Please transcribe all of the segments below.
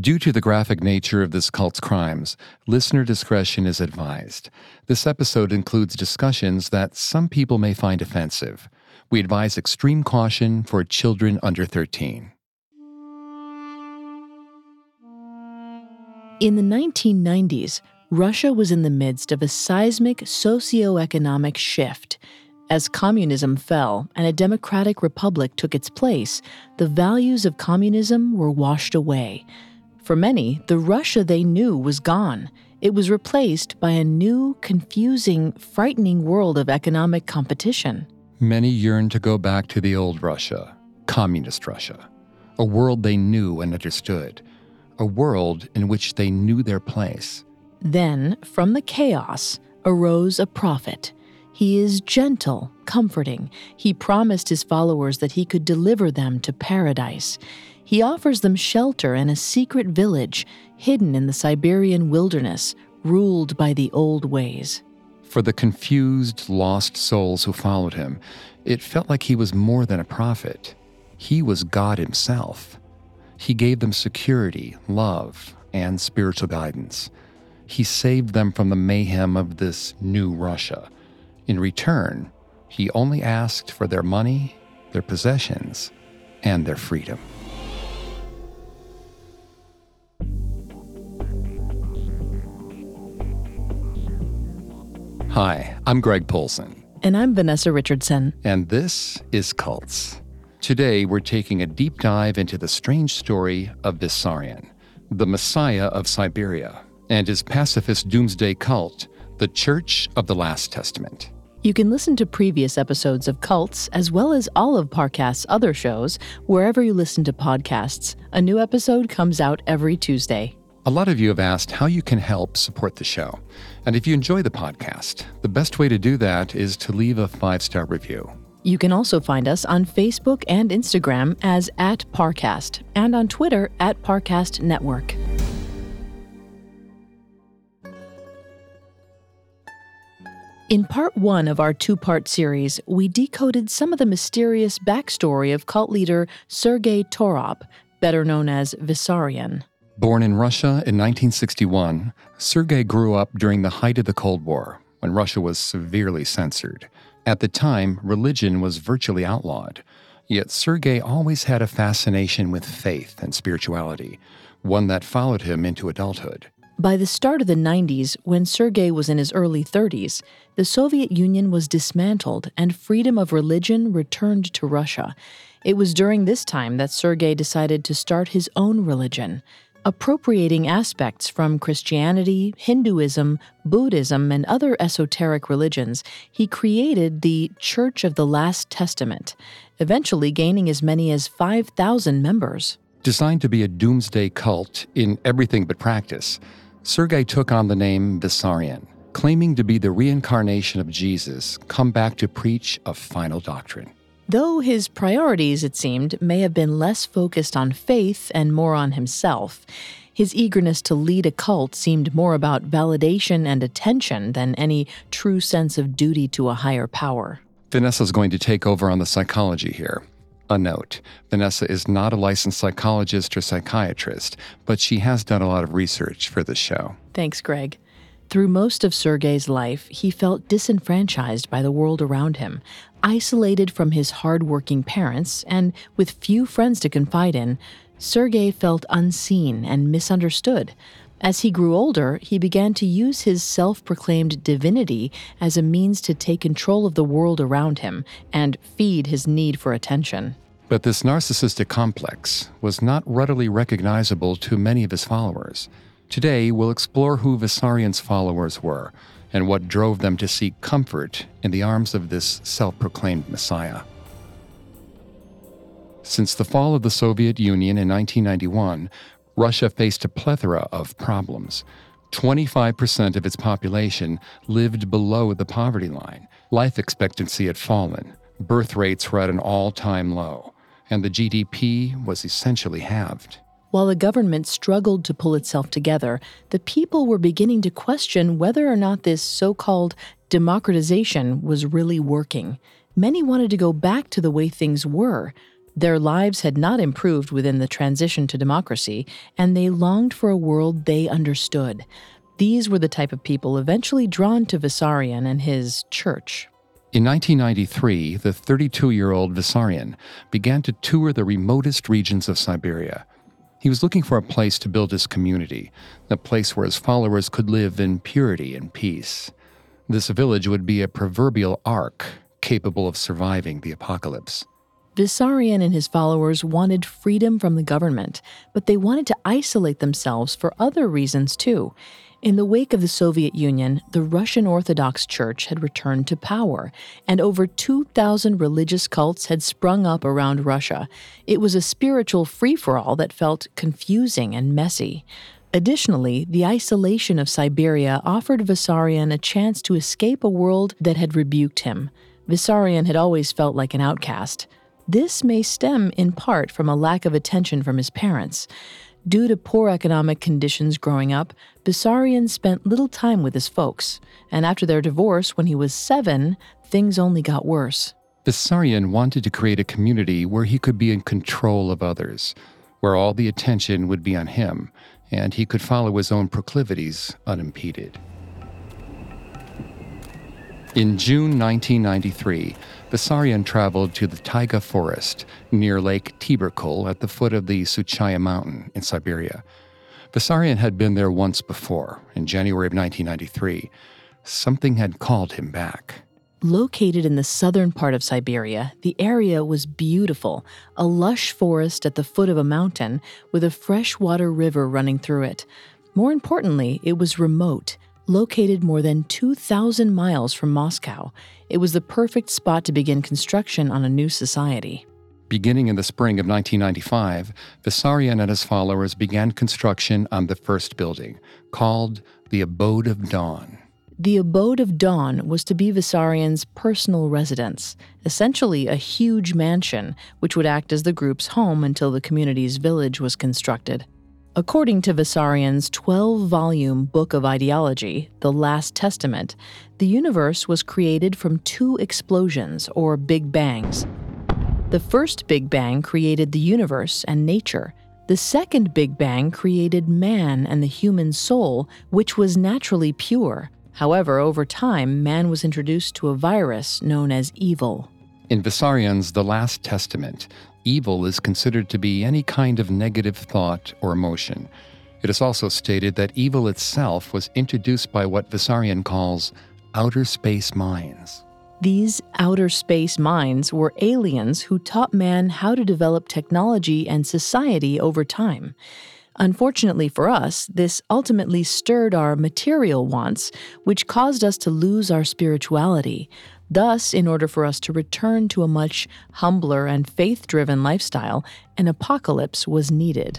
Due to the graphic nature of this cult's crimes, listener discretion is advised. This episode includes discussions that some people may find offensive. We advise extreme caution for children under 13. In the 1990s, Russia was in the midst of a seismic socio-economic shift. As communism fell and a democratic republic took its place, the values of communism were washed away. For many, the Russia they knew was gone. It was replaced by a new, confusing, frightening world of economic competition. Many yearned to go back to the old Russia, communist Russia, a world they knew and understood, a world in which they knew their place. Then, from the chaos, arose a prophet. He is gentle, comforting. He promised his followers that he could deliver them to paradise. He offers them shelter in a secret village hidden in the Siberian wilderness, ruled by the old ways. For the confused, lost souls who followed him, it felt like he was more than a prophet. He was God Himself. He gave them security, love, and spiritual guidance. He saved them from the mayhem of this new Russia. In return, he only asked for their money, their possessions, and their freedom. Hi, I'm Greg Polcyn. And I'm Vanessa Richardson. And this is Cults. Today, we're taking a deep dive into the strange story of Vissarion, the Messiah of Siberia, and his pacifist doomsday cult, the Church of the Last Testament. You can listen to previous episodes of Cults, as well as all of Parcast's other shows, wherever you listen to podcasts. A new episode comes out every Tuesday. A lot of you have asked how you can help support the show. And if you enjoy the podcast, the best way to do that is to leave a five star review. You can also find us on Facebook and Instagram as at Parcast and on Twitter at Parcast Network. In part one of our two part series, we decoded some of the mysterious backstory of cult leader Sergei Torop, better known as Vissarion. Born in Russia in 1961, Sergei grew up during the height of the Cold War, when Russia was severely censored. At the time, religion was virtually outlawed. Yet Sergei always had a fascination with faith and spirituality, one that followed him into adulthood. By the start of the 90s, when Sergei was in his early 30s, the Soviet Union was dismantled and freedom of religion returned to Russia. It was during this time that Sergei decided to start his own religion, appropriating aspects from Christianity, Hinduism, Buddhism, and other esoteric religions, he created the Church of the Last Testament, eventually gaining as many as 5,000 members. Designed to be a doomsday cult in everything but practice, Sergei took on the name Vissarion, claiming to be the reincarnation of Jesus come back to preach a final doctrine. Though his priorities, it seemed, may have been less focused on faith and more on himself, His eagerness to lead a cult seemed more about validation and attention than any true sense of duty to a higher power. Vanessa's going to take over on the psychology here. A note Vanessa is not a licensed psychologist or psychiatrist, but she has done a lot of research for this show. Thanks, Greg. Through most of Sergei's life, he felt disenfranchised by the world around him, isolated from his hardworking parents, and with few friends to confide in. Sergei felt unseen and misunderstood. As he grew older, he began to use his self proclaimed divinity as a means to take control of the world around him and feed his need for attention. But this narcissistic complex was not readily recognizable to many of his followers. Today, we'll explore who Vissarion's followers were and what drove them to seek comfort in the arms of this self proclaimed messiah. Since the fall of the Soviet Union in 1991, Russia faced a plethora of problems. 25% of its population lived below the poverty line. Life expectancy had fallen. Birth rates were at an all time low. And the GDP was essentially halved. While the government struggled to pull itself together, the people were beginning to question whether or not this so called democratization was really working. Many wanted to go back to the way things were, their lives had not improved within the transition to democracy, and they longed for a world they understood. These were the type of people eventually drawn to Vissarion and his church. In 1993, the 32 year old Vissarion began to tour the remotest regions of Siberia. He was looking for a place to build his community, a place where his followers could live in purity and peace. This village would be a proverbial ark capable of surviving the apocalypse. Vissarion and his followers wanted freedom from the government, but they wanted to isolate themselves for other reasons too. In the wake of the Soviet Union, the Russian Orthodox Church had returned to power, and over 2,000 religious cults had sprung up around Russia. It was a spiritual free for all that felt confusing and messy. Additionally, the isolation of Siberia offered Vissarion a chance to escape a world that had rebuked him. Vissarion had always felt like an outcast. This may stem in part from a lack of attention from his parents. Due to poor economic conditions growing up, Vissarion spent little time with his folks, and after their divorce when he was seven, things only got worse. Vissarion wanted to create a community where he could be in control of others, where all the attention would be on him, and he could follow his own proclivities unimpeded. In June 1993, Vissarion traveled to the taiga forest near Lake Tiberkul at the foot of the Suchaya mountain in Siberia. Vissarion had been there once before, in January of 1993. Something had called him back. Located in the southern part of Siberia, the area was beautiful a lush forest at the foot of a mountain with a freshwater river running through it. More importantly, it was remote Located more than 2,000 miles from Moscow, it was the perfect spot to begin construction on a new society. Beginning in the spring of 1995, Vissarion and his followers began construction on the first building, called the Abode of Dawn. The Abode of Dawn was to be Vissarion's personal residence, essentially a huge mansion which would act as the group's home until the community's village was constructed. According to Vissarion's 12 volume book of ideology, The Last Testament, the universe was created from two explosions, or Big Bangs. The first Big Bang created the universe and nature. The second Big Bang created man and the human soul, which was naturally pure. However, over time, man was introduced to a virus known as evil. In Vissarion's The Last Testament, evil is considered to be any kind of negative thought or emotion. It is also stated that evil itself was introduced by what Vissarion calls outer space minds. These outer space minds were aliens who taught man how to develop technology and society over time. Unfortunately for us, this ultimately stirred our material wants, which caused us to lose our spirituality, Thus, in order for us to return to a much humbler and faith driven lifestyle, an apocalypse was needed.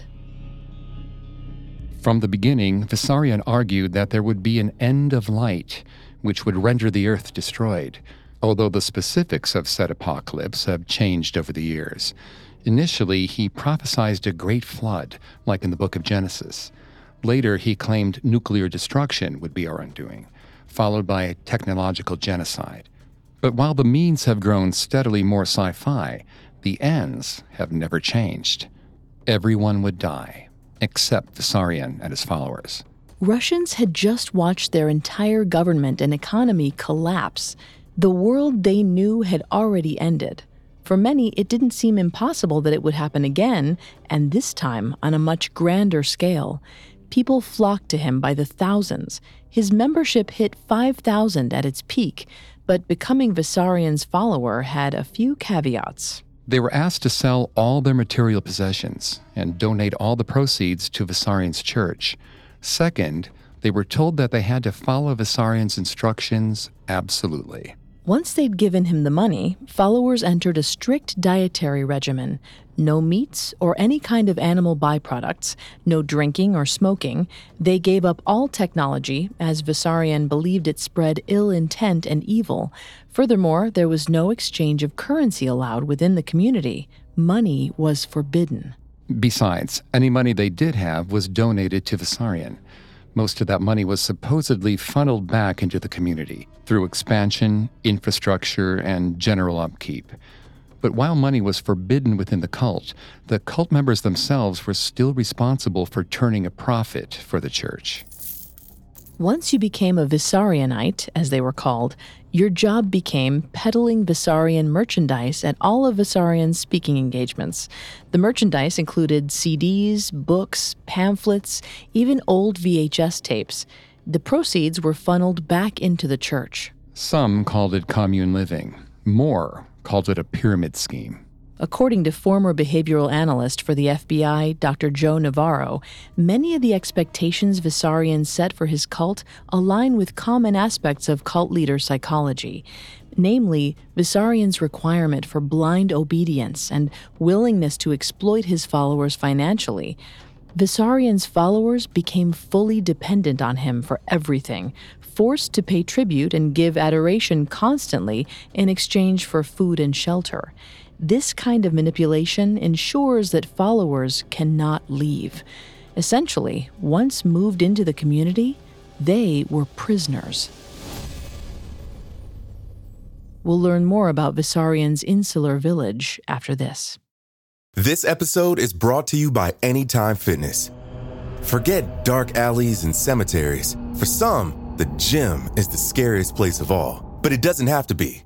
From the beginning, Vissarion argued that there would be an end of light, which would render the earth destroyed, although the specifics of said apocalypse have changed over the years. Initially, he prophesied a great flood, like in the book of Genesis. Later, he claimed nuclear destruction would be our undoing, followed by technological genocide. But while the means have grown steadily more sci fi, the ends have never changed. Everyone would die, except Vissarion and his followers. Russians had just watched their entire government and economy collapse. The world they knew had already ended. For many, it didn't seem impossible that it would happen again, and this time on a much grander scale. People flocked to him by the thousands. His membership hit 5,000 at its peak, but becoming Vissarion's follower had a few caveats. They were asked to sell all their material possessions and donate all the proceeds to Vissarion's church. Second, they were told that they had to follow Vissarion's instructions absolutely. Once they'd given him the money, followers entered a strict dietary regimen no meats or any kind of animal byproducts, no drinking or smoking. They gave up all technology, as Vissarion believed it spread ill intent and evil. Furthermore, there was no exchange of currency allowed within the community. Money was forbidden. Besides, any money they did have was donated to Vissarion. Most of that money was supposedly funneled back into the community through expansion, infrastructure, and general upkeep. But while money was forbidden within the cult, the cult members themselves were still responsible for turning a profit for the church. Once you became a Vissarionite, as they were called, your job became peddling Vissarion merchandise at all of Vissarion's speaking engagements. The merchandise included CDs, books, pamphlets, even old VHS tapes. The proceeds were funneled back into the church. Some called it commune living. More called it a pyramid scheme. According to former behavioral analyst for the FBI, Dr. Joe Navarro, many of the expectations Vissarion set for his cult align with common aspects of cult leader psychology, namely, Vissarion's requirement for blind obedience and willingness to exploit his followers financially. Vissarion's followers became fully dependent on him for everything, forced to pay tribute and give adoration constantly in exchange for food and shelter. This kind of manipulation ensures that followers cannot leave. Essentially, once moved into the community, they were prisoners. We'll learn more about Vissarion's insular village after this. This episode is brought to you by Anytime Fitness. Forget dark alleys and cemeteries. For some, the gym is the scariest place of all, but it doesn't have to be.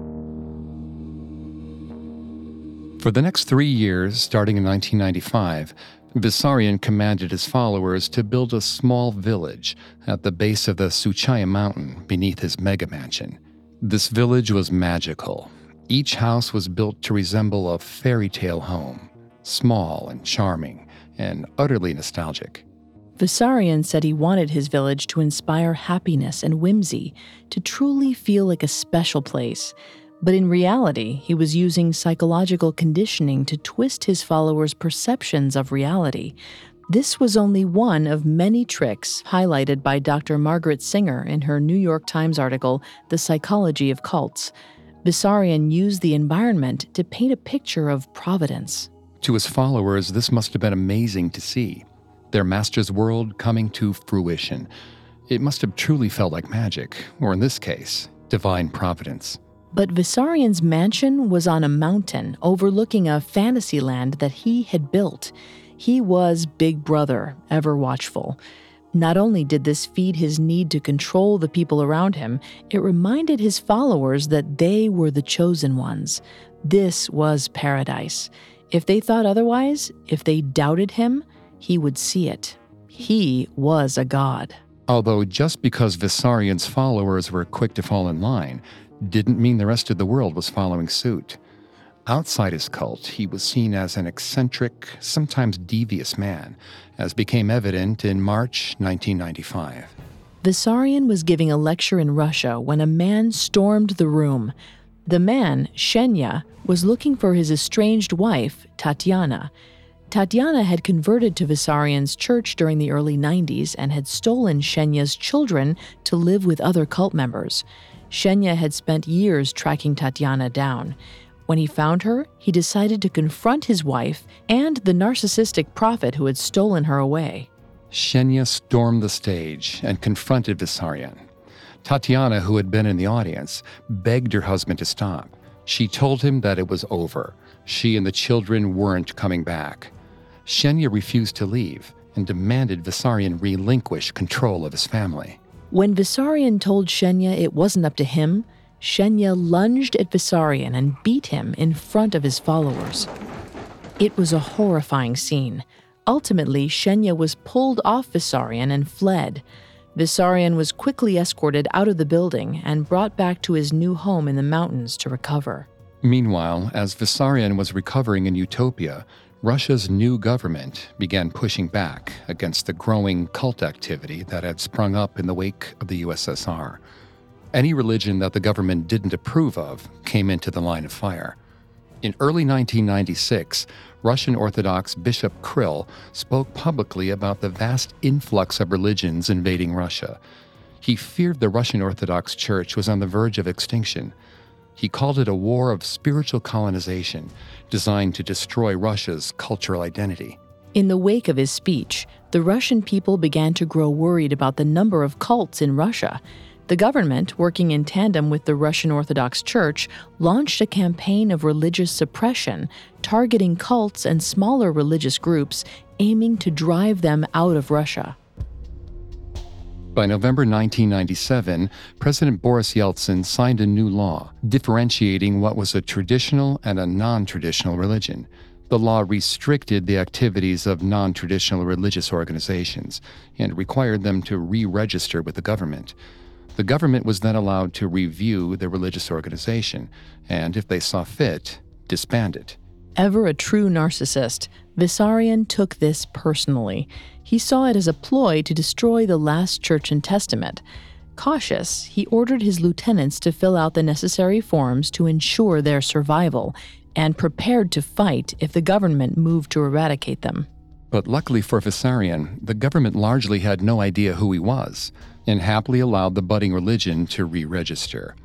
For the next three years, starting in 1995, Vissarion commanded his followers to build a small village at the base of the Suchaya mountain beneath his mega mansion. This village was magical. Each house was built to resemble a fairy tale home, small and charming, and utterly nostalgic. Vissarion said he wanted his village to inspire happiness and whimsy, to truly feel like a special place, but in reality, he was using psychological conditioning to twist his followers' perceptions of reality. This was only one of many tricks highlighted by Dr. Margaret Singer in her New York Times article, The Psychology of Cults. Vissarion used the environment to paint a picture of providence. To his followers, this must have been amazing to see. Their master's world coming to fruition. It must have truly felt like magic, or in this case, divine providence. But Vissarion's mansion was on a mountain overlooking a fantasy land that he had built. He was Big Brother, ever watchful. Not only did this feed his need to control the people around him, it reminded his followers that they were the chosen ones. This was paradise. If they thought otherwise, if they doubted him, he would see it. He was a god. Although just because Vissarion's followers were quick to fall in line didn't mean the rest of the world was following suit. Outside his cult, he was seen as an eccentric, sometimes devious man, as became evident in March 1995. Vissarion was giving a lecture in Russia when a man stormed the room. The man, Shenya, was looking for his estranged wife, Tatiana. Tatiana had converted to Vissarion's church during the early 90s and had stolen Shenya's children to live with other cult members. Shenya had spent years tracking Tatiana down. When he found her, he decided to confront his wife and the narcissistic prophet who had stolen her away. Shenya stormed the stage and confronted Vissarion. Tatiana, who had been in the audience, begged her husband to stop. She told him that it was over. She and the children weren't coming back. Shenya refused to leave and demanded Vissarion relinquish control of his family. When Vissarion told Shenya it wasn't up to him, Shenya lunged at Vissarion and beat him in front of his followers. It was a horrifying scene. Ultimately, Shenya was pulled off Vissarion and fled. Vissarion was quickly escorted out of the building and brought back to his new home in the mountains to recover. Meanwhile, as Vissarion was recovering in Utopia, Russia's new government began pushing back against the growing cult activity that had sprung up in the wake of the USSR. Any religion that the government didn't approve of came into the line of fire. In early 1996, Russian Orthodox Bishop Kirill spoke publicly about the vast influx of religions invading Russia. He feared the Russian Orthodox Church was on the verge of extinction. He called it a war of spiritual colonization designed to destroy Russia's cultural identity. In the wake of his speech, the Russian people began to grow worried about the number of cults in Russia. The government, working in tandem with the Russian Orthodox Church, launched a campaign of religious suppression, targeting cults and smaller religious groups, aiming to drive them out of Russia. By November 1997, President Boris Yeltsin signed a new law differentiating what was a traditional and a non traditional religion. The law restricted the activities of non traditional religious organizations and required them to re register with the government. The government was then allowed to review the religious organization and, if they saw fit, disband it. Ever a true narcissist, Vissarion took this personally. He saw it as a ploy to destroy the last church and testament. Cautious, he ordered his lieutenants to fill out the necessary forms to ensure their survival and prepared to fight if the government moved to eradicate them. But luckily for Vissarion, the government largely had no idea who he was and happily allowed the budding religion to re register.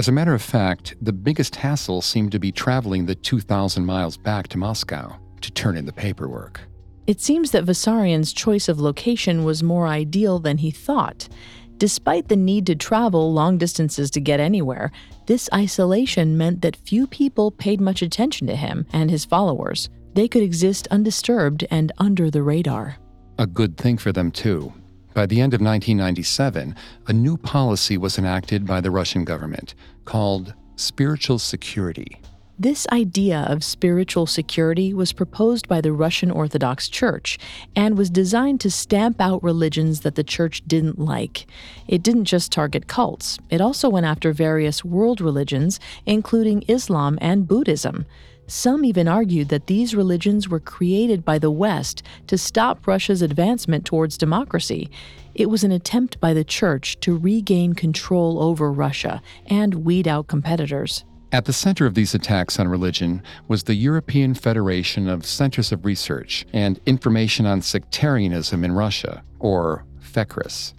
As a matter of fact, the biggest hassle seemed to be traveling the 2,000 miles back to Moscow to turn in the paperwork. It seems that Vissarion's choice of location was more ideal than he thought. Despite the need to travel long distances to get anywhere, this isolation meant that few people paid much attention to him and his followers. They could exist undisturbed and under the radar. A good thing for them, too. By the end of 1997, a new policy was enacted by the Russian government called spiritual security. This idea of spiritual security was proposed by the Russian Orthodox Church and was designed to stamp out religions that the church didn't like. It didn't just target cults, it also went after various world religions, including Islam and Buddhism. Some even argued that these religions were created by the West to stop Russia's advancement towards democracy. It was an attempt by the church to regain control over Russia and weed out competitors. At the center of these attacks on religion was the European Federation of Centers of Research and Information on Sectarianism in Russia, or FECRIS.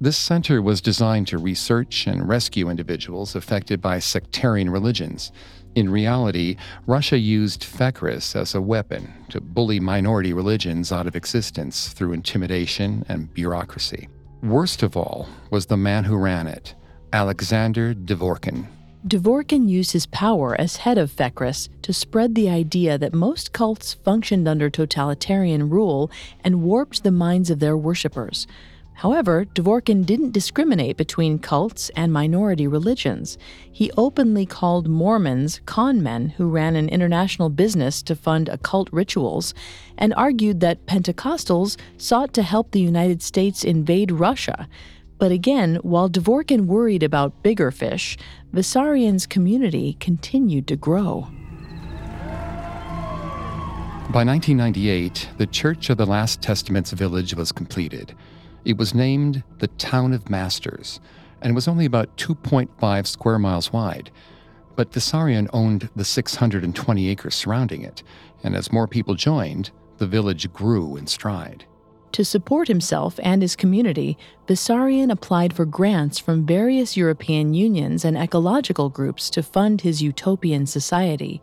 This center was designed to research and rescue individuals affected by sectarian religions in reality, Russia used FECRIS as a weapon to bully minority religions out of existence through intimidation and bureaucracy. Worst of all was the man who ran it, Alexander Dvorkin. Dvorkin used his power as head of FECRIS to spread the idea that most cults functioned under totalitarian rule and warped the minds of their worshippers. However, Dvorkin didn't discriminate between cults and minority religions. He openly called Mormons con men who ran an international business to fund occult rituals and argued that Pentecostals sought to help the United States invade Russia. But again, while Dvorkin worried about bigger fish, Vissarion's community continued to grow. By 1998, the Church of the Last Testament's village was completed. It was named the Town of Masters and was only about 2.5 square miles wide. But Vissarion owned the 620 acres surrounding it, and as more people joined, the village grew in stride. To support himself and his community, Vissarion applied for grants from various European unions and ecological groups to fund his utopian society.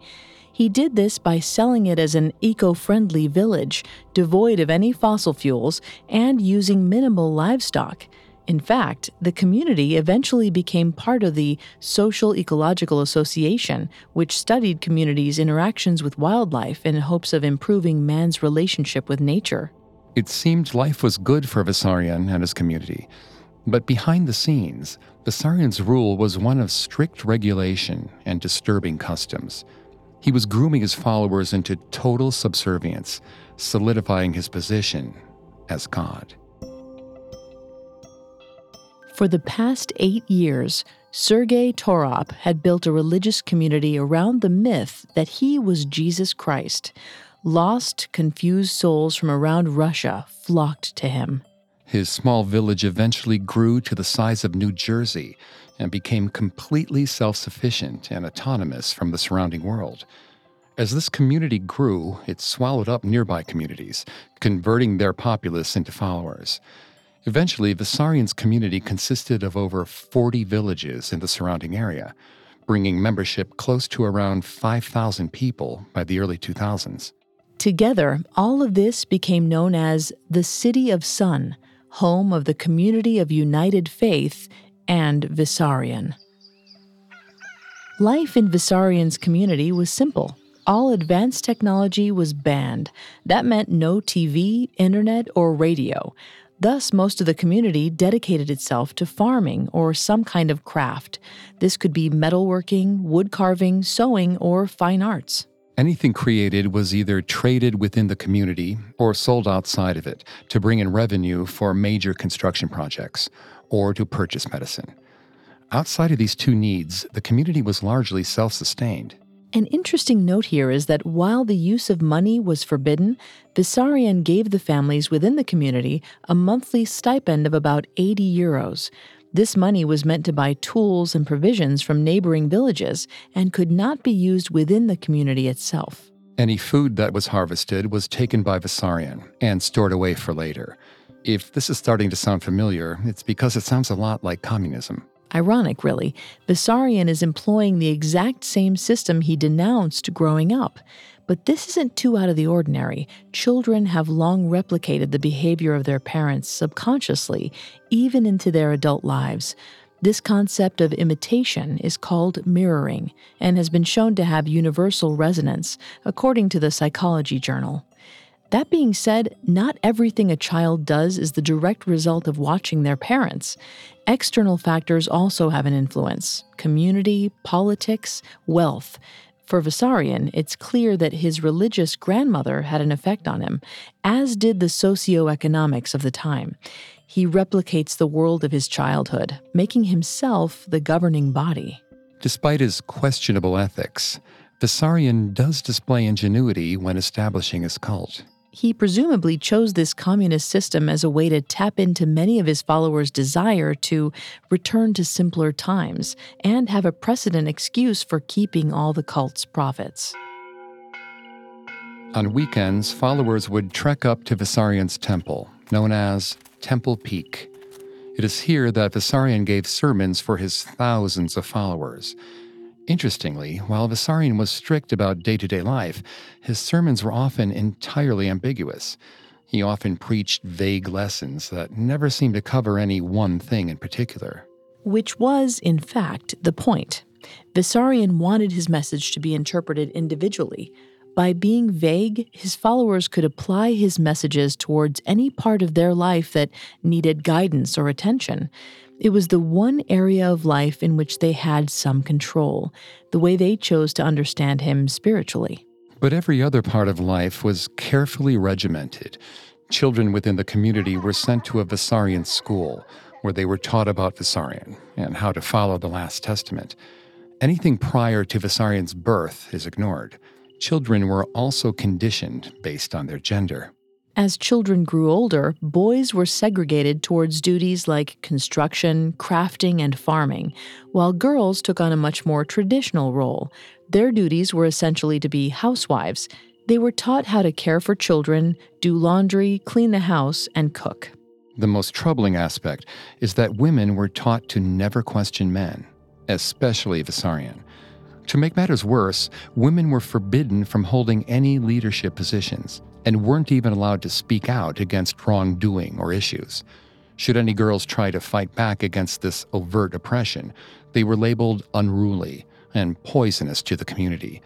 He did this by selling it as an eco friendly village, devoid of any fossil fuels, and using minimal livestock. In fact, the community eventually became part of the Social Ecological Association, which studied communities' interactions with wildlife in hopes of improving man's relationship with nature. It seemed life was good for Vissarion and his community. But behind the scenes, Vissarion's rule was one of strict regulation and disturbing customs. He was grooming his followers into total subservience, solidifying his position as God. For the past eight years, Sergei Torop had built a religious community around the myth that he was Jesus Christ. Lost, confused souls from around Russia flocked to him. His small village eventually grew to the size of New Jersey and became completely self sufficient and autonomous from the surrounding world. As this community grew, it swallowed up nearby communities, converting their populace into followers. Eventually, Vissarion's community consisted of over 40 villages in the surrounding area, bringing membership close to around 5,000 people by the early 2000s. Together, all of this became known as the City of Sun, home of the Community of United Faith and Vissarion. Life in Vissarion's community was simple. All advanced technology was banned. That meant no TV, internet, or radio. Thus, most of the community dedicated itself to farming or some kind of craft. This could be metalworking, wood carving, sewing, or fine arts. Anything created was either traded within the community or sold outside of it to bring in revenue for major construction projects or to purchase medicine. Outside of these two needs, the community was largely self sustained. An interesting note here is that while the use of money was forbidden, Vissarion gave the families within the community a monthly stipend of about 80 euros. This money was meant to buy tools and provisions from neighboring villages and could not be used within the community itself. Any food that was harvested was taken by Vissarion and stored away for later. If this is starting to sound familiar, it's because it sounds a lot like communism. Ironic, really. Vissarion is employing the exact same system he denounced growing up. But this isn't too out of the ordinary. Children have long replicated the behavior of their parents subconsciously, even into their adult lives. This concept of imitation is called mirroring and has been shown to have universal resonance, according to the Psychology Journal. That being said, not everything a child does is the direct result of watching their parents. External factors also have an influence community, politics, wealth. For Vissarion, it's clear that his religious grandmother had an effect on him, as did the socioeconomics of the time. He replicates the world of his childhood, making himself the governing body. Despite his questionable ethics, Vissarion does display ingenuity when establishing his cult. He presumably chose this communist system as a way to tap into many of his followers' desire to return to simpler times and have a precedent excuse for keeping all the cult's profits. On weekends, followers would trek up to Vissarion's temple, known as Temple Peak. It is here that Vissarion gave sermons for his thousands of followers. Interestingly, while Vissarion was strict about day to day life, his sermons were often entirely ambiguous. He often preached vague lessons that never seemed to cover any one thing in particular. Which was, in fact, the point. Vissarion wanted his message to be interpreted individually. By being vague, his followers could apply his messages towards any part of their life that needed guidance or attention. It was the one area of life in which they had some control, the way they chose to understand him spiritually. But every other part of life was carefully regimented. Children within the community were sent to a Vissarion school, where they were taught about Vissarion and how to follow the Last Testament. Anything prior to Vissarion's birth is ignored. Children were also conditioned based on their gender. As children grew older, boys were segregated towards duties like construction, crafting, and farming, while girls took on a much more traditional role. Their duties were essentially to be housewives. They were taught how to care for children, do laundry, clean the house, and cook. The most troubling aspect is that women were taught to never question men, especially Vissarion. To make matters worse, women were forbidden from holding any leadership positions and weren't even allowed to speak out against wrongdoing or issues. Should any girls try to fight back against this overt oppression, they were labeled unruly and poisonous to the community.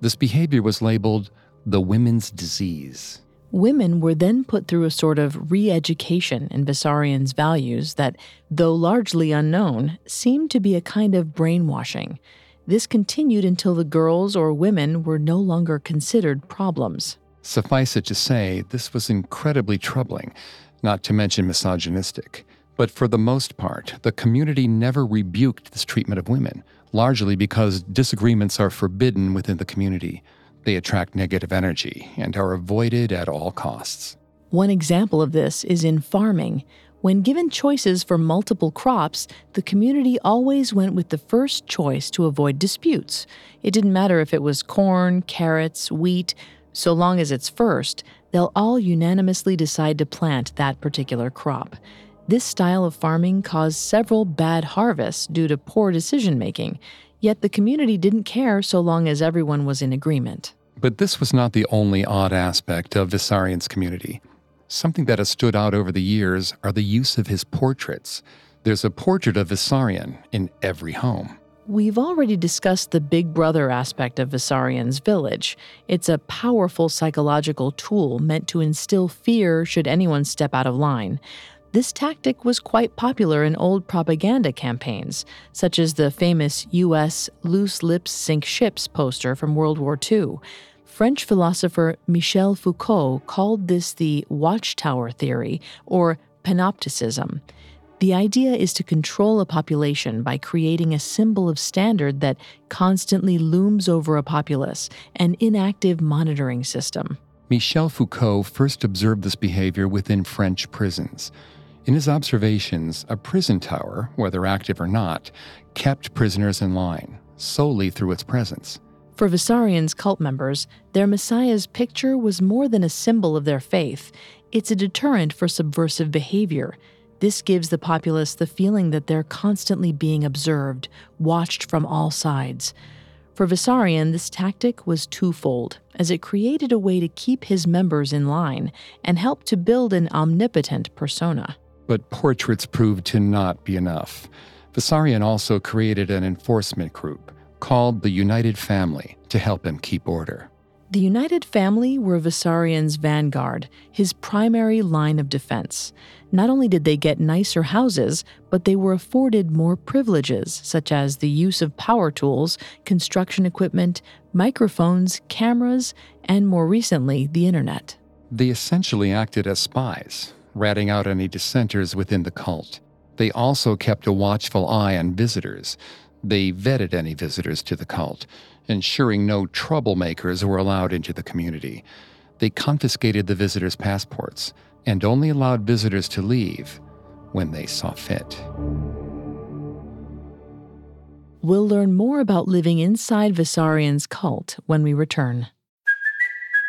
This behavior was labeled the women's disease. Women were then put through a sort of re education in Vissarion's values that, though largely unknown, seemed to be a kind of brainwashing. This continued until the girls or women were no longer considered problems. Suffice it to say, this was incredibly troubling, not to mention misogynistic. But for the most part, the community never rebuked this treatment of women, largely because disagreements are forbidden within the community. They attract negative energy and are avoided at all costs. One example of this is in farming. When given choices for multiple crops, the community always went with the first choice to avoid disputes. It didn't matter if it was corn, carrots, wheat, so long as it's first, they'll all unanimously decide to plant that particular crop. This style of farming caused several bad harvests due to poor decision making, yet the community didn't care so long as everyone was in agreement. But this was not the only odd aspect of Vissarion's community. Something that has stood out over the years are the use of his portraits. There's a portrait of Vissarion in every home. We've already discussed the big brother aspect of Vissarion's village. It's a powerful psychological tool meant to instill fear should anyone step out of line. This tactic was quite popular in old propaganda campaigns, such as the famous U.S. Loose Lips Sink Ships poster from World War II. French philosopher Michel Foucault called this the watchtower theory, or panopticism. The idea is to control a population by creating a symbol of standard that constantly looms over a populace, an inactive monitoring system. Michel Foucault first observed this behavior within French prisons. In his observations, a prison tower, whether active or not, kept prisoners in line solely through its presence. For Vissarion's cult members, their Messiah's picture was more than a symbol of their faith. It's a deterrent for subversive behavior. This gives the populace the feeling that they're constantly being observed, watched from all sides. For Vissarion, this tactic was twofold, as it created a way to keep his members in line and helped to build an omnipotent persona. But portraits proved to not be enough. Vissarion also created an enforcement group called the United Family to help him keep order. The United family were Vissarion's vanguard, his primary line of defense. Not only did they get nicer houses, but they were afforded more privileges, such as the use of power tools, construction equipment, microphones, cameras, and more recently, the internet. They essentially acted as spies, ratting out any dissenters within the cult. They also kept a watchful eye on visitors. They vetted any visitors to the cult ensuring no troublemakers were allowed into the community. They confiscated the visitors' passports and only allowed visitors to leave when they saw fit. We'll learn more about living inside Vissarion's cult when we return.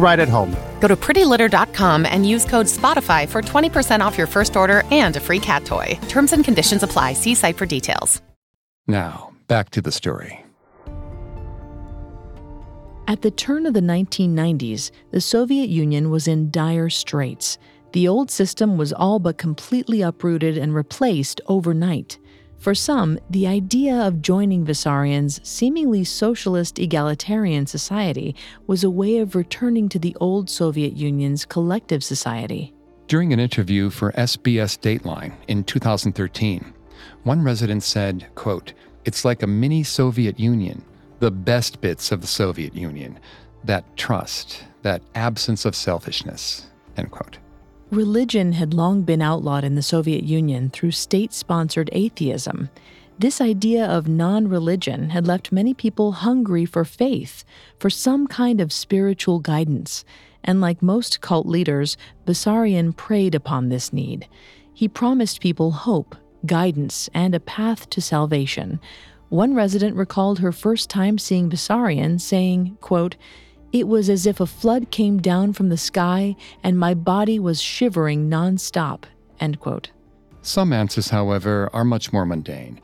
right at home. Go to prettylitter.com and use code SPOTIFY for 20% off your first order and a free cat toy. Terms and conditions apply. See site for details. Now, back to the story. At the turn of the 1990s, the Soviet Union was in dire straits. The old system was all but completely uprooted and replaced overnight. For some, the idea of joining Vissarion's seemingly socialist egalitarian society was a way of returning to the old Soviet Union's collective society. During an interview for SBS Dateline in 2013, one resident said, quote, It's like a mini Soviet Union, the best bits of the Soviet Union, that trust, that absence of selfishness, end quote. Religion had long been outlawed in the Soviet Union through state sponsored atheism. This idea of non religion had left many people hungry for faith, for some kind of spiritual guidance. And like most cult leaders, Vissarion preyed upon this need. He promised people hope, guidance, and a path to salvation. One resident recalled her first time seeing Vissarion, saying, quote, It was as if a flood came down from the sky and my body was shivering nonstop. End quote. Some answers, however, are much more mundane.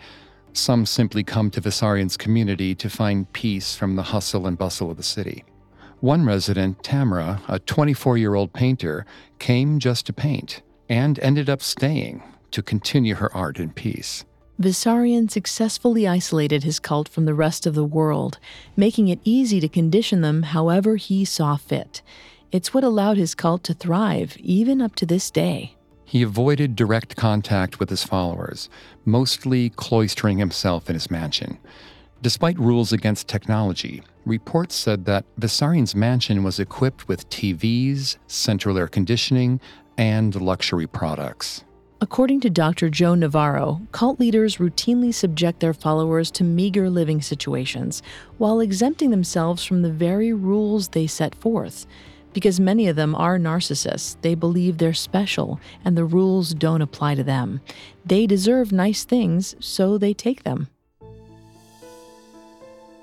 Some simply come to Vissarion's community to find peace from the hustle and bustle of the city. One resident, Tamara, a 24 year old painter, came just to paint and ended up staying to continue her art in peace. Vissarion successfully isolated his cult from the rest of the world, making it easy to condition them however he saw fit. It's what allowed his cult to thrive, even up to this day. He avoided direct contact with his followers, mostly cloistering himself in his mansion. Despite rules against technology, reports said that Vissarion's mansion was equipped with TVs, central air conditioning, and luxury products. According to Dr. Joe Navarro, cult leaders routinely subject their followers to meager living situations while exempting themselves from the very rules they set forth. Because many of them are narcissists, they believe they're special and the rules don't apply to them. They deserve nice things, so they take them.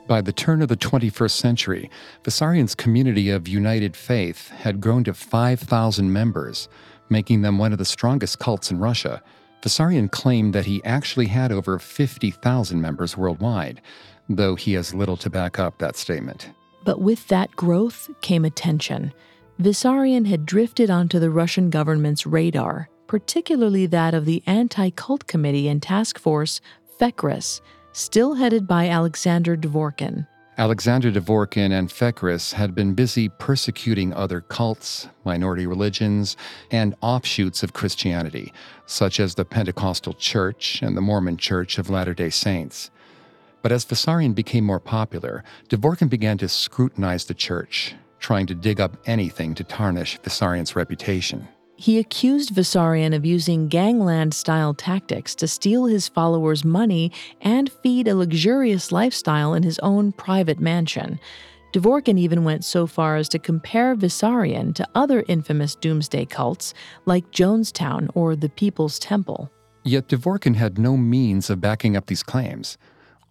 By the turn of the 21st century, Vissarion's community of united faith had grown to 5,000 members, making them one of the strongest cults in Russia. Vissarion claimed that he actually had over 50,000 members worldwide, though he has little to back up that statement. But with that growth came attention. Vissarion had drifted onto the Russian government's radar, particularly that of the Anti Cult Committee and Task Force, FECRIS, still headed by Alexander Dvorkin. Alexander Dvorkin and FECRIS had been busy persecuting other cults, minority religions, and offshoots of Christianity, such as the Pentecostal Church and the Mormon Church of Latter day Saints. But as Vissarion became more popular, Dvorkin began to scrutinize the church, trying to dig up anything to tarnish Vissarion's reputation. He accused Vissarion of using gangland style tactics to steal his followers' money and feed a luxurious lifestyle in his own private mansion. Dvorkin even went so far as to compare Vissarion to other infamous doomsday cults like Jonestown or the People's Temple. Yet Dvorkin had no means of backing up these claims.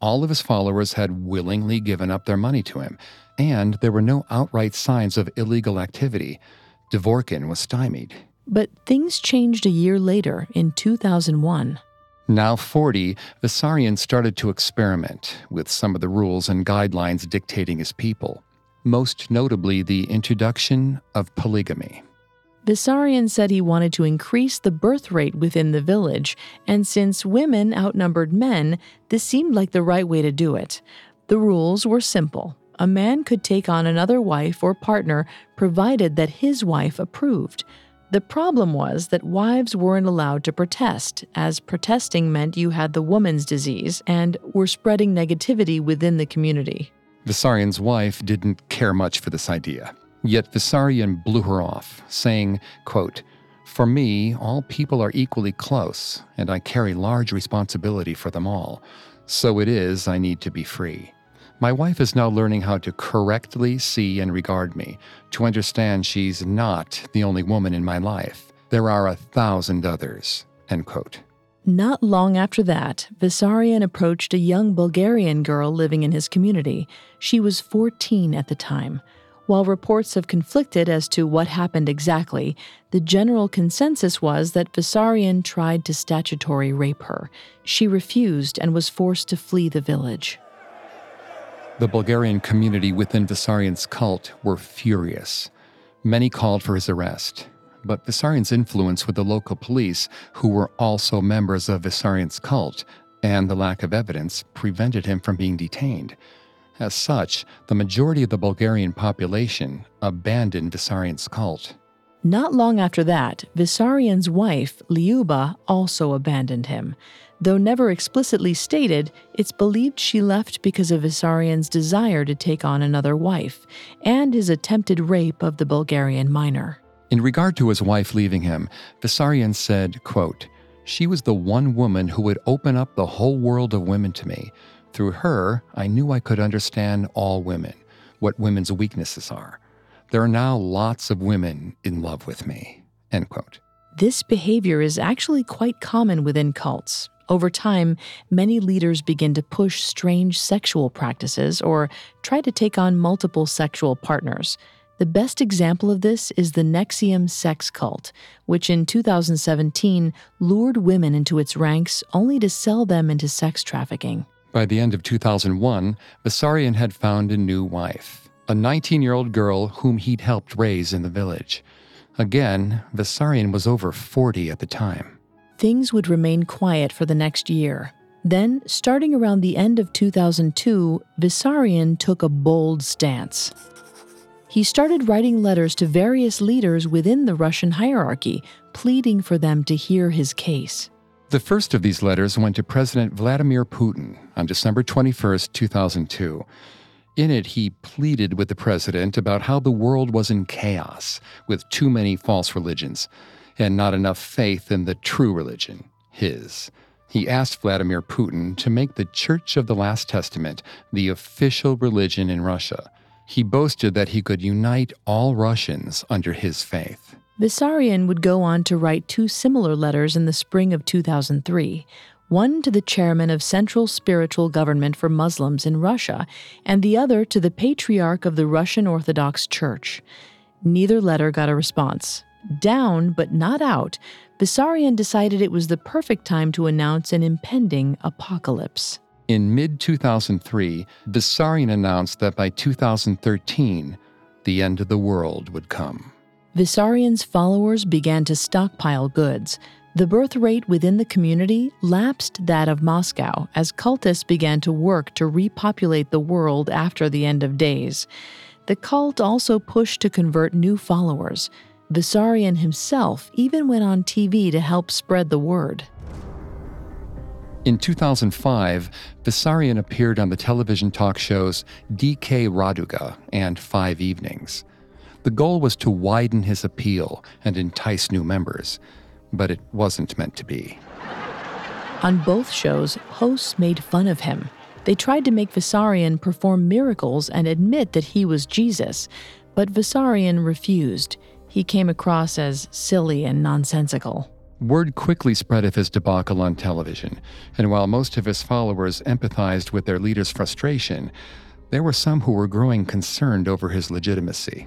All of his followers had willingly given up their money to him, and there were no outright signs of illegal activity. Dvorkin was stymied. But things changed a year later in 2001. Now 40, Vissarion started to experiment with some of the rules and guidelines dictating his people, most notably the introduction of polygamy. Vissarion said he wanted to increase the birth rate within the village, and since women outnumbered men, this seemed like the right way to do it. The rules were simple. A man could take on another wife or partner provided that his wife approved. The problem was that wives weren't allowed to protest, as protesting meant you had the woman's disease and were spreading negativity within the community. Vissarion's wife didn't care much for this idea. Yet Vissarion blew her off, saying, quote, For me, all people are equally close, and I carry large responsibility for them all. So it is, I need to be free. My wife is now learning how to correctly see and regard me, to understand she's not the only woman in my life. There are a thousand others. End quote. Not long after that, Vissarion approached a young Bulgarian girl living in his community. She was 14 at the time. While reports have conflicted as to what happened exactly, the general consensus was that Vissarion tried to statutory rape her. She refused and was forced to flee the village. The Bulgarian community within Vissarion's cult were furious. Many called for his arrest, but Vissarion's influence with the local police, who were also members of Vissarion's cult, and the lack of evidence prevented him from being detained. As such, the majority of the Bulgarian population abandoned Vissarion's cult. Not long after that, Vissarion's wife, Liuba, also abandoned him. Though never explicitly stated, it's believed she left because of Vissarion's desire to take on another wife and his attempted rape of the Bulgarian minor. In regard to his wife leaving him, Vissarion said, quote, She was the one woman who would open up the whole world of women to me. Through her, I knew I could understand all women, what women's weaknesses are. There are now lots of women in love with me. End quote. This behavior is actually quite common within cults, over time, many leaders begin to push strange sexual practices or try to take on multiple sexual partners. The best example of this is the NXIVM sex cult, which in 2017 lured women into its ranks only to sell them into sex trafficking. By the end of 2001, Vissarion had found a new wife, a 19 year old girl whom he'd helped raise in the village. Again, Vissarion was over 40 at the time things would remain quiet for the next year. Then, starting around the end of 2002, Vissarion took a bold stance. He started writing letters to various leaders within the Russian hierarchy, pleading for them to hear his case. The first of these letters went to President Vladimir Putin on December 21, 2002. In it, he pleaded with the president about how the world was in chaos, with too many false religions and not enough faith in the true religion, his. He asked Vladimir Putin to make the Church of the Last Testament the official religion in Russia. He boasted that he could unite all Russians under his faith. Vissarion would go on to write two similar letters in the spring of 2003 one to the chairman of Central Spiritual Government for Muslims in Russia, and the other to the Patriarch of the Russian Orthodox Church. Neither letter got a response. Down but not out, Vissarion decided it was the perfect time to announce an impending apocalypse. In mid 2003, Vissarion announced that by 2013, the end of the world would come. Vissarion's followers began to stockpile goods. The birth rate within the community lapsed that of Moscow as cultists began to work to repopulate the world after the end of days. The cult also pushed to convert new followers. Vissarion himself even went on TV to help spread the word. In 2005, Vissarion appeared on the television talk shows DK Raduga and Five Evenings. The goal was to widen his appeal and entice new members, but it wasn't meant to be. On both shows, hosts made fun of him. They tried to make Vissarion perform miracles and admit that he was Jesus, but Vissarion refused he came across as silly and nonsensical. Word quickly spread of his debacle on television, and while most of his followers empathized with their leader's frustration, there were some who were growing concerned over his legitimacy.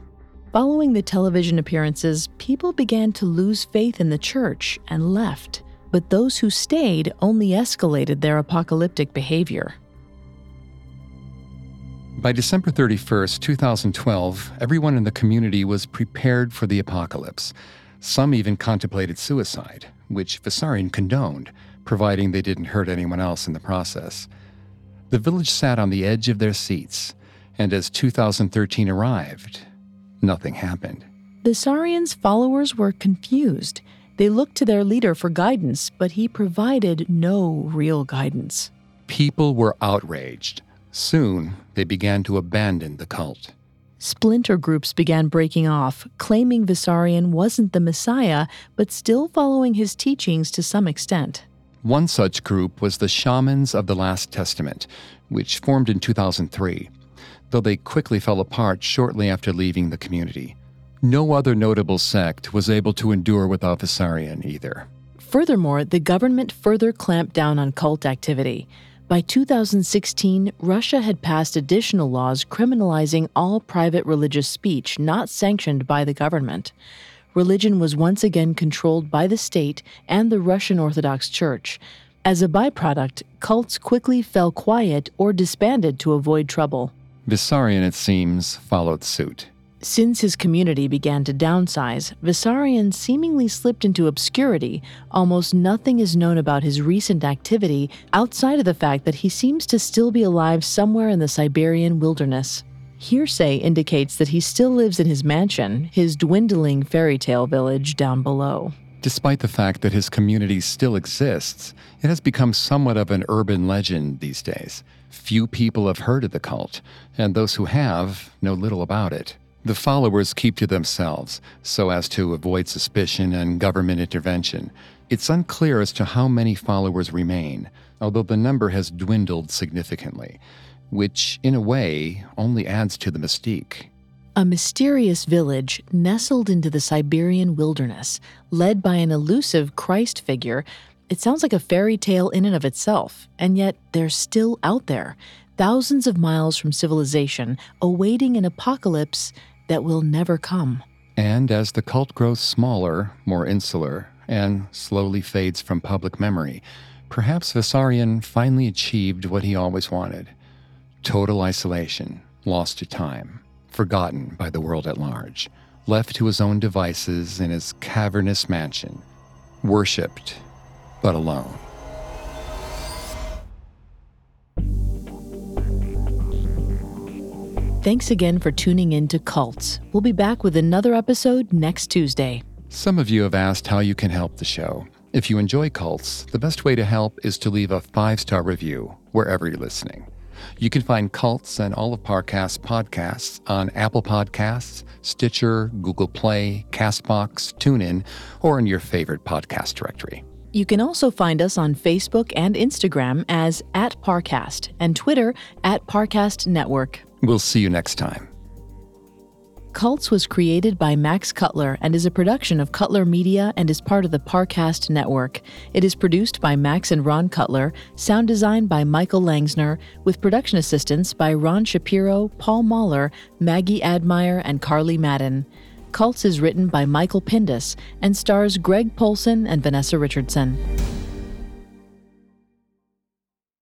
Following the television appearances, people began to lose faith in the church and left. But those who stayed only escalated their apocalyptic behavior. By December 31st, 2012, everyone in the community was prepared for the apocalypse. Some even contemplated suicide, which Vissarion condoned, providing they didn't hurt anyone else in the process. The village sat on the edge of their seats, and as 2013 arrived, nothing happened. Vissarion's followers were confused. They looked to their leader for guidance, but he provided no real guidance. People were outraged. Soon, they began to abandon the cult. Splinter groups began breaking off, claiming Vissarion wasn't the Messiah, but still following his teachings to some extent. One such group was the Shamans of the Last Testament, which formed in 2003, though they quickly fell apart shortly after leaving the community. No other notable sect was able to endure without Vissarion either. Furthermore, the government further clamped down on cult activity. By 2016, Russia had passed additional laws criminalizing all private religious speech not sanctioned by the government. Religion was once again controlled by the state and the Russian Orthodox Church. As a byproduct, cults quickly fell quiet or disbanded to avoid trouble. Vissarion, it seems, followed suit. Since his community began to downsize, Vissarion seemingly slipped into obscurity. Almost nothing is known about his recent activity outside of the fact that he seems to still be alive somewhere in the Siberian wilderness. Hearsay indicates that he still lives in his mansion, his dwindling fairy tale village down below. Despite the fact that his community still exists, it has become somewhat of an urban legend these days. Few people have heard of the cult, and those who have know little about it. The followers keep to themselves so as to avoid suspicion and government intervention. It's unclear as to how many followers remain, although the number has dwindled significantly, which, in a way, only adds to the mystique. A mysterious village nestled into the Siberian wilderness, led by an elusive Christ figure. It sounds like a fairy tale in and of itself, and yet they're still out there, thousands of miles from civilization, awaiting an apocalypse that will never come. And as the cult grows smaller, more insular, and slowly fades from public memory, perhaps Vissarion finally achieved what he always wanted total isolation, lost to time, forgotten by the world at large, left to his own devices in his cavernous mansion, worshipped, but alone. Thanks again for tuning in to Cults. We'll be back with another episode next Tuesday. Some of you have asked how you can help the show. If you enjoy cults, the best way to help is to leave a five star review wherever you're listening. You can find Cults and all of Parcast's podcasts on Apple Podcasts, Stitcher, Google Play, Castbox, TuneIn, or in your favorite podcast directory. You can also find us on Facebook and Instagram as at Parcast and Twitter at Parcast Network. We'll see you next time. Cults was created by Max Cutler and is a production of Cutler Media and is part of the Parcast network. It is produced by Max and Ron Cutler, sound design by Michael Langsner, with production assistance by Ron Shapiro, Paul Mahler, Maggie Admire, and Carly Madden. Cults is written by Michael Pindus and stars Greg Polcyn and Vanessa Richardson.